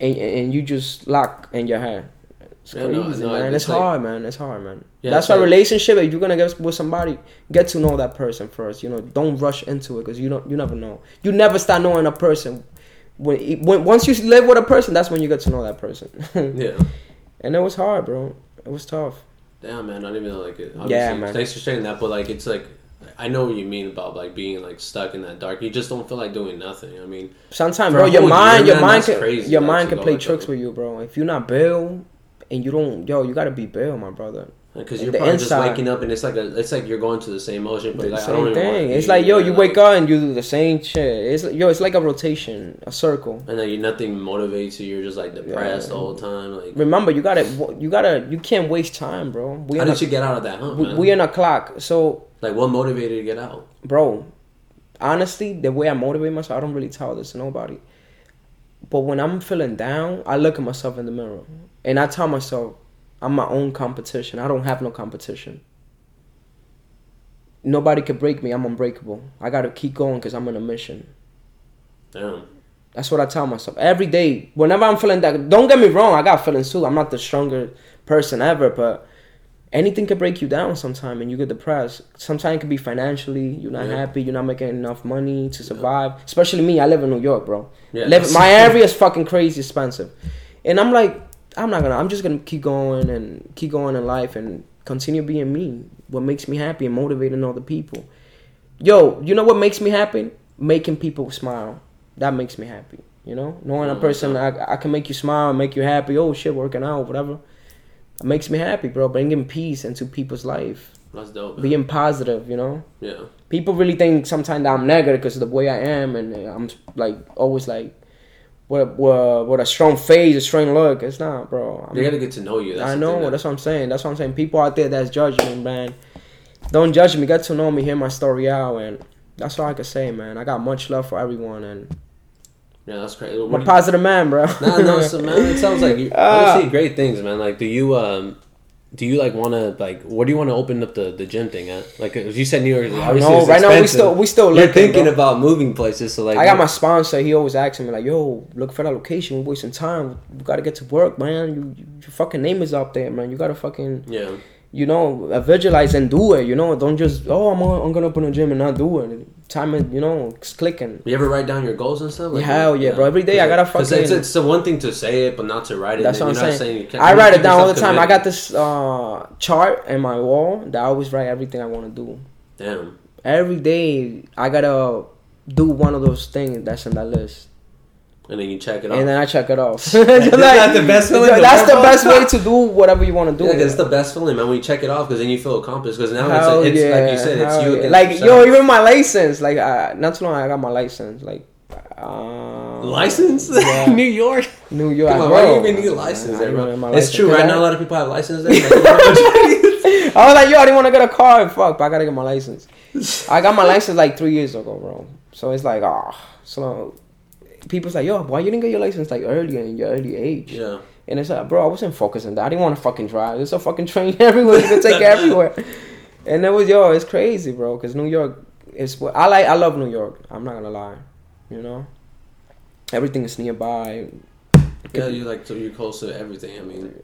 and and you just lock in your head. It's Yeah, crazy, no, no, man. it's It's, like- hard, man. It's hard, man. Yeah, That's why like- relationship. If you're gonna get with somebody, get to know that person first. You know, don't rush into it because you don't. You never know. You never start knowing a person. When, when once you live with a person, that's when you get to know that person. Yeah. and it was hard, bro. It was tough. Damn, man. I didn't even like it. Yeah, man. Thanks for sharing that, but like, it's like. I know what you mean about like being like stuck in that dark. You just don't feel like doing nothing. I mean, Sometimes, bro, your mind, your mind, can, crazy, your mind can play tricks with you, bro. If you're not Bill, and you don't, yo, you gotta be Bill, my brother. Because you're probably just waking up and it's like a, it's like you're going through the same motion, but The like, I same don't thing. It's like, yo, you like- wake up and you do the same shit. It's yo, it's like a rotation, a circle. and then you nothing motivates you. You're just like depressed Yeah. the whole time. Like, Remember, you gotta, you gotta, you can't waste time, bro. We how in a, did you get out of that hump, we, we in a clock. So, like, what motivated you to get out? bro, honestly, the way I motivate myself, I don't really tell this to nobody. But when I'm feeling down, I look at myself in the mirror and I tell myself, I'm my own competition. I don't have no competition. Nobody can break me. I'm unbreakable. I gotta keep going because I'm on a mission. Damn. That's what I tell myself every day. Whenever I'm feeling that, don't get me wrong, I got feelings too. I'm not the stronger person ever, but anything can break you down sometime and you get depressed. Sometimes it can be financially, you're not Yeah. happy, you're not making enough money to survive. Especially me, I live in New York, bro. Yeah, live, my area is fucking crazy expensive. And I'm like, I'm not gonna, I'm just gonna keep going and keep going in life and continue being me. What makes me happy and motivating other people. Yo, you know what makes me happy? Making people smile. That makes me happy. You know, knowing a Oh, person I, I can make you smile and make you happy. Oh shit, working out, whatever. It makes me happy, bro. Bringing peace into people's life, That's dope. Man. being positive. You know, yeah. people really think sometimes that I'm negative because of the way I am, and I'm like always like, what what what a strong face, a strong look. It's not, bro. I'm, They gotta get to know you. That's I know. that- That's what I'm saying. That's what I'm saying. People out there that's judging man. Don't judge me. Get to know me. Hear my story out, and that's all I can say, man. I got much love for everyone, and yeah, that's crazy. I'm What a do you- positive man, bro. no, no, so man, it sounds like you Ah. honestly great things, man. Like, do you um, do you like want to like, what do you want to open up the, the gym thing at? Like, as you said, New York. Obviously, no, right now we still we still You're looking. thinking bro. about moving places, so like, I got my sponsor. He always asking me like, "Yo, look for that location. We're wasting time. We gotta get to work, man. You, you, your fucking name is up there, man. You gotta fucking, yeah. you know, uh, visualize and do it. You know, don't just oh, I'm I'm gonna open a gym and not do it. Time it, you know, it's clicking. You ever write down your goals and stuff? Hell yeah, bro. Every day I gotta It's, fucking- it's the one thing to say it, but not to write it. That's what I'm saying. can't- I write it down all the time. I got this uh, chart in my wall that I always write everything I want to do. Damn. Every day I gotta do one of those things that's in that list, And then you check it off. and then I check it off. Isn't that the best feeling That's the best way to do whatever you want to do. yeah, it's the best feeling, man. When you check it off, because then you feel accomplished. Because now Hell it's, it's yeah, like you said, it's hell you yeah. Like yourself. yo, even my license. Like not too long, I got my license. Like uh, license, Yeah. New York. New York. Come on, bro. why do you even need a license there, bro? It's license, true. Right I- now, a lot of people have licenses there. I was like, yo, I didn't want to get a car. Fuck, but I gotta get my license. I got my license like three years ago, bro. So it's like, ah, so people's like, yo, why you didn't get your license like earlier in your early age? Yeah. And it's like, bro, I wasn't focusing that. I didn't want to fucking drive. There's a fucking train everywhere. You can take everywhere. And it was, yo, it's crazy, bro. Cause New York is what I like. I love New York. I'm not gonna lie. You know, everything is nearby. Yeah, you like so you're close to everything. I mean,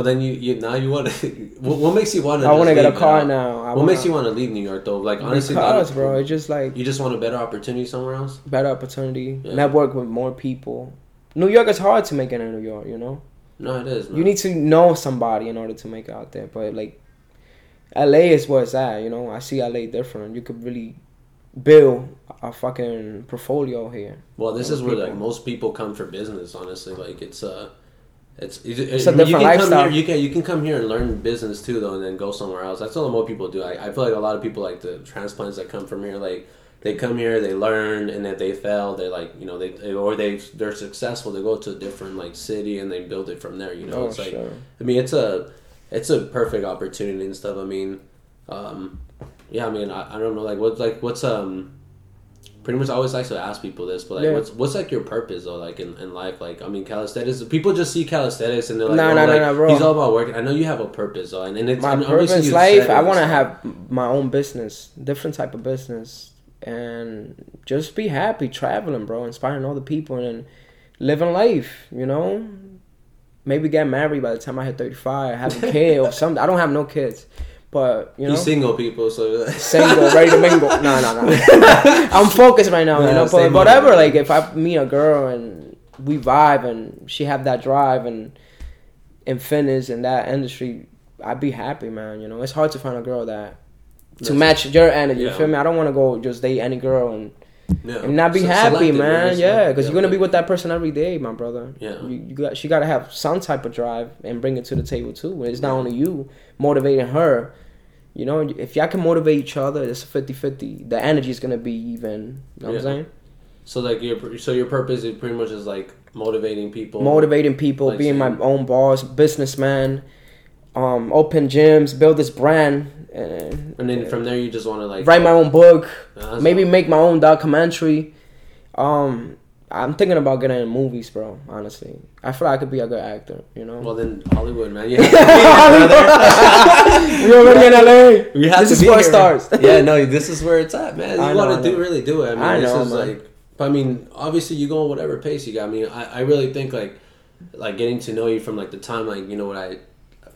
but then you, you now you want to. what, what makes you want to? I want to get a car now. I What wanna, makes you want to leave New York though? Like honestly, Because, bro, it's just like You just want a better opportunity somewhere else. better opportunity, Yeah. network with more people. New York is hard to make it in New York. You know. No, it is. Man. You need to know somebody in order to make it out there. But like, LA is where it's at. You know, I see LA different. You could really build a fucking portfolio here. Well, this is where like most people come for business. Honestly, like it's uh, it's it's, It's a I mean, you can lifestyle. Come here, you can you can come here and learn business too, though, and then go somewhere else. That's what more people do. I, I feel like a lot of people like the transplants that come from here, like they come here, they learn, and if they fail, they like you know they or they they're successful, they go to a different like city and they build it from there. You know, Oh, it's like sure. I mean, it's a it's a perfect opportunity and stuff. I mean, um, yeah, I mean, I, I don't know, like what's like what's um, pretty much I always like to ask people this, but like, Yeah. what's what's like your purpose though, like in, in life? Like, I mean, calisthenics. People just see calisthenics and they're like, Nah, oh, nah, like, nah, bro. he's all about working. I know you have a purpose though, and, and it's my and purpose life i want to have my own business different type of business and just be happy traveling bro inspiring other people and living life you know maybe get married by the time i hit 35 have a kid or something i don't have no kids but you know. He's single people, so single ready to mingle. No no no i'm focused right now you know but whatever like if i meet a girl and we vibe and she have that drive and and fitness and that industry i'd be happy man you know. It's hard to find a girl that to That's- match your energy you feel me? I don't want to go just date any girl and, yeah. and not be Se- happy man. yeah because you're gonna be with that person every day my brother. Yeah. you, you got she got to have some type of drive and bring it to the table too. It's not only you motivating her you know if y'all can motivate each other it's 50-50 the energy is gonna be even you know what i'm saying? So like your so your purpose is pretty much is like motivating people. motivating people, Like being my own boss, businessman, um, open gyms, build this brand, and, and then from there you just want to like write my own book, That's maybe make my own documentary. Um, I'm thinking about getting in movies, bro. Honestly, I feel like I could be a good actor. You know, Well then Hollywood man, you have to be we already in LA. We have this is where it starts. yeah, no, this is where it's at, man. You want to do really do it. I mean, I this know, is man. like. I mean, obviously you go on whatever pace you got. I mean, I, I really think like like getting to know you from like the time like you know what I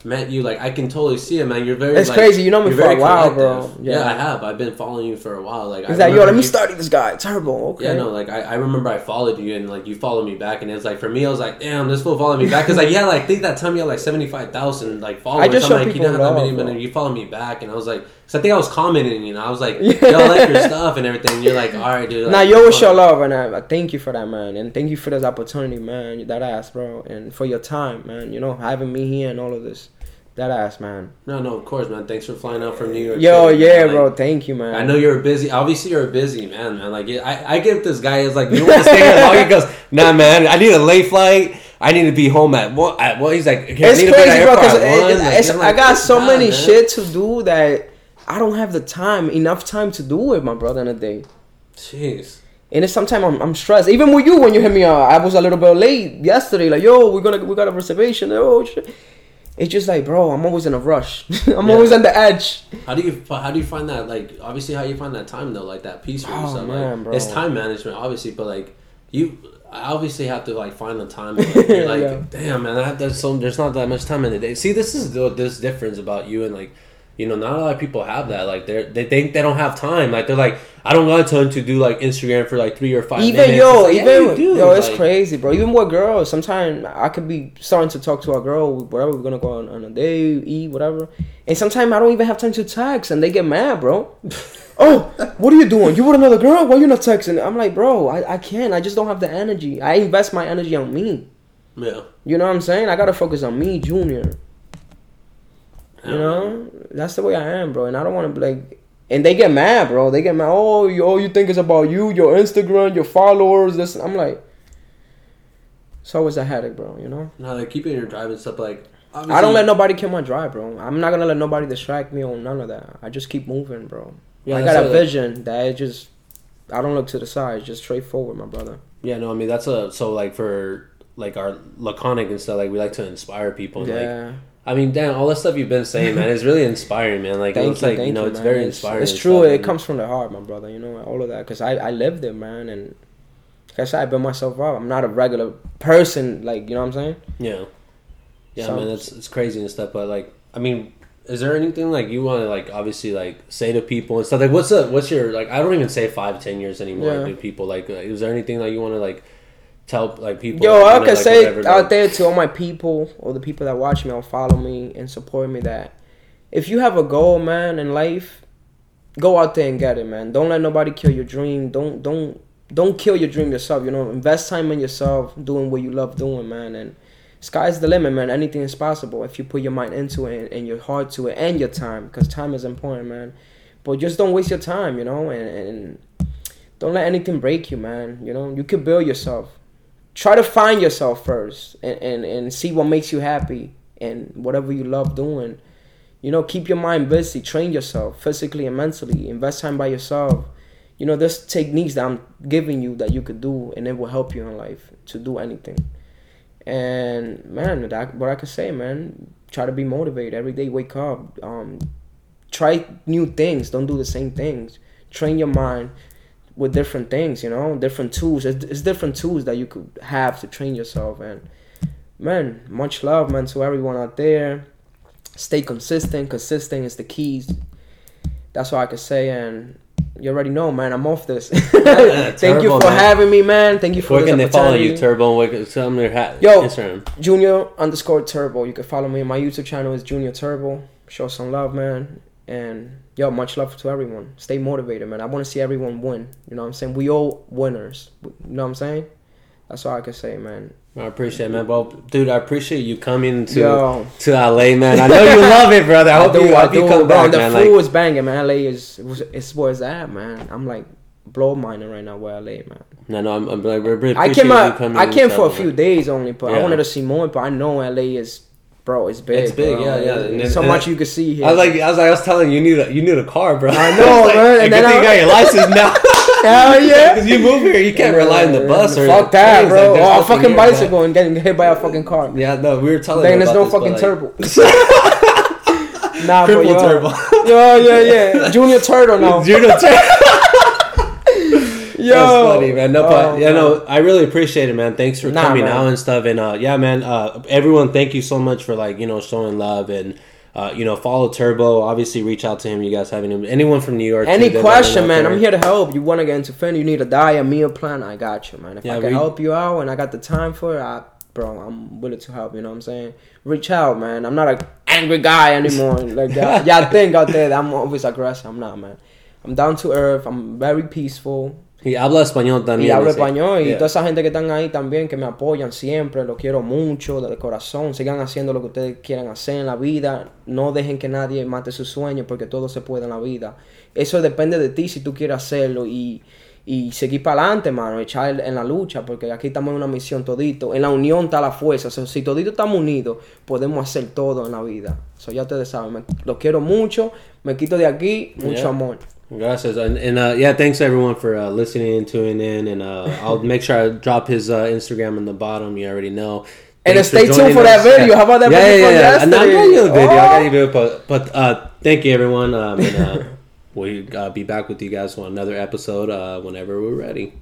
met you like I can totally see it, man. You're very. It's like, crazy. You know me for a while, collective. bro. Yeah. Yeah. I have. I've been following you for a while. Like He's I like, yo, let me you- study this guy. Turbo. Okay. Yeah, no, like I, I remember I followed you and like you followed me back and it's like for me I was like damn this fool followed me back because like yeah like I think that time you had like seventy five thousand like followers just I'm show like you people don't have that many but you followed me back and I was like because I think I was commenting you know I was like Yeah. yo I like your stuff and everything you're like all right dude Now like, you always fun." show love, and I, I thank you for that, man, and thank you for this opportunity, man. That ass, bro, and for your time, man. You know, having me here and all of this, that ass, man. no no of course man thanks for flying out from New York Yo, City, yeah, man. bro, thank you, man. I know you're busy. Obviously, you're a busy man, man. Like, I, I give this guy is like, you want to stay here long? He goes, nah, man. I need a late flight. I need to be home at what? At what? He's like, "Okay, I It's need to be at the crazy, bro, because one." Like, I got so God, many man." shit to do that I don't have the time, enough time to do it, my brother, in a day. Jeez. And it's sometimes I'm, I'm stressed. Even with you, when you hit me up, I was a little bit late yesterday. Like, yo, we're gonna we got a reservation. Oh shit. It's just like, bro, I'm always in a rush. I'm Yeah. always on the edge. How do you how do you find that? Like, obviously, how you find that time though? Like that peace for Oh, yourself. man, like, bro. it's time management, obviously, but like you. I obviously have to like find the time. Like, you're like, Yeah. damn man, I have, to, so there's not that much time in the day. See, this is the this difference about you and like, you know, not a lot of people have that. Like they they think they don't have time. Like they're like, I don't got time to do like Instagram for like three or five. even minutes. yo, like, yeah, even you do. yo, it's Like, crazy, bro. Even with girls, sometimes I could be starting to talk to a girl, whatever. We're gonna go on, on a date, eat, whatever. And sometimes I don't even have time to text, and they get mad, bro. oh, what are you doing? You with another girl? Why you not texting? I'm like, bro, I, I can't. I just don't have the energy. I invest my energy on me. Yeah. You know what I'm saying? I gotta focus on me, Junior. You know, that's the way I am, bro. And I don't want to like, and they get mad, bro. They get mad. Oh, you, all you think is about you, your Instagram, your followers. This, I'm like, it's always a headache, bro. You know, No, like keeping your drive and stuff. Like I don't let nobody kill my drive, bro. I'm not gonna let nobody distract me on none of that. I just keep moving, bro. Yeah, I got a like- vision that it just I don't look to the sides, just straightforward, my brother. Yeah, no, I mean that's a so like for like our laconic and stuff. Like we like to inspire people. Yeah. Like, I mean, damn, all the stuff you've been saying, man, is really inspiring, man. Like Thank it's you, like you know, you, it's man. very inspiring. It's and true. stuff, It and- comes from the heart, my brother. You know all of that because I I lived it, man, and like I said, I built myself up. I'm not a regular person, like you know what I'm saying. Yeah, yeah, So- man, it's it's crazy and stuff. But like, I mean, is there anything like you want to like obviously like say to people and stuff? Like, what's the what's your like? I don't even say five, ten years anymore Yeah. to people. Like, uh, is there anything like you want to like tell like people? Yo, like, I can like, say whatever, out there to all my people or the people that watch me or follow me and support me that if you have a goal, man, in life, go out there and get it, man. Don't let nobody kill your dream. Don't don't don't kill your dream yourself. You know, invest time in yourself, doing what you love doing, man. And sky's the limit, man. Anything is possible if you put your mind into it and, and your heart to it and your time, because time is important, man. But just don't waste your time, you know, and, and don't let anything break you, man. You know, you can build yourself try to find yourself first and, and, and see what makes you happy and whatever you love doing. You know, keep your mind busy, train yourself physically and mentally, invest time by yourself. You know, there's techniques that I'm giving you that you could do and it will help you in life to do anything. And man, that what I could say, man, try to be motivated every day, wake up, um, try new things, don't do the same things. Train your mind, with different things, you know, different tools. It's, it's different tools that you could have to train yourself. And man, much love, man, to everyone out there. Stay consistent. Consistent is the keys. That's all I can say. And you already know, man. I'm off this. Thank you for man. having me, man. Thank you for Where can they follow you, Turbo? Where can, tell them their hat, Yo. Instagram. Junior underscore Turbo. You can follow me. My YouTube channel is Junior Turbo. Show some love, man. And yo, much love to everyone. Stay motivated, man. I want to see everyone win. You know what I'm saying? We all winners. You know what I'm saying? That's all I can say, man. I appreciate it, man. Well, dude, I appreciate you coming to Yo. to LA, man. I know you love it, brother. I hope do, you, I hope you come bro. back, the man. food Like, is banging, man. LA is it's where it's at, man. I'm like blow minding right now where LA, man. no, no, I'm, I'm like, really I came out. I came for a few days only, but I wanted to see more. But I know LA is, bro. It's big. It's big, bro. yeah, yeah. And so then- much you can see here. I was like, I was like, I was telling you, you need a, you need a car, bro. I know, like, man, hey, and then you got your license now. Hell yeah. Because you move here, you can't rely on the bus or fuck that, bro. like, or a fucking here, bicycle and getting hit by a fucking car. Yeah, no, we were telling. Then there's no this, fucking but, like, turbo. nah, bro. Triple Yo, turbo. yo, yeah, yeah. Junior Turtle now. Judo turbo. Yo, That's funny, man. No, but Oh, yeah, no, I really appreciate it, man. Thanks for Nah, coming man. out and stuff. And uh, yeah, man, uh, everyone, thank you so much for like you know showing love and. Uh, you know, follow Turbo. Obviously, reach out to him. You guys have any anyone from New York? Any question, man? there. I'm here to help. You want to get into fin? You need a diet, meal plan? I got you, man. If Yeah, I can we- help you out and I got the time for it, I, bro, I'm willing to help. You know what I'm saying? Reach out, man. I'm not an angry guy anymore. like y'all, y'all think out there that I'm always aggressive. I'm not, man. I'm down to earth. I'm very peaceful. Y habla español también. Y hablo ese. español y Yeah. toda esa gente que están ahí también que me apoyan siempre, lo quiero mucho del corazón, sigan haciendo lo que ustedes quieran hacer en la vida, no dejen que nadie mate sus sueños porque todo se puede en la vida. Eso depende de ti si tú quieres hacerlo y, y seguir para adelante, mano, echar en la lucha porque aquí estamos en una misión todito, en la unión está la fuerza, o sea, si todito estamos unidos podemos hacer todo en la vida. So, ya ustedes saben, me- lo quiero mucho, me quito de aquí, mucho Yeah. amor. Gracias. And, and uh, yeah, thanks everyone for uh, listening and tuning in. And uh, I'll make sure I drop his uh, Instagram in the bottom. You already know. And stay tuned for that video. Yeah. How about that yeah, video yeah, yeah. I got a yesterday? video. I got Oh. you a video. But, but uh, thank you, everyone. Um, and uh, we'll uh, be back with you guys on another episode uh, whenever we're ready.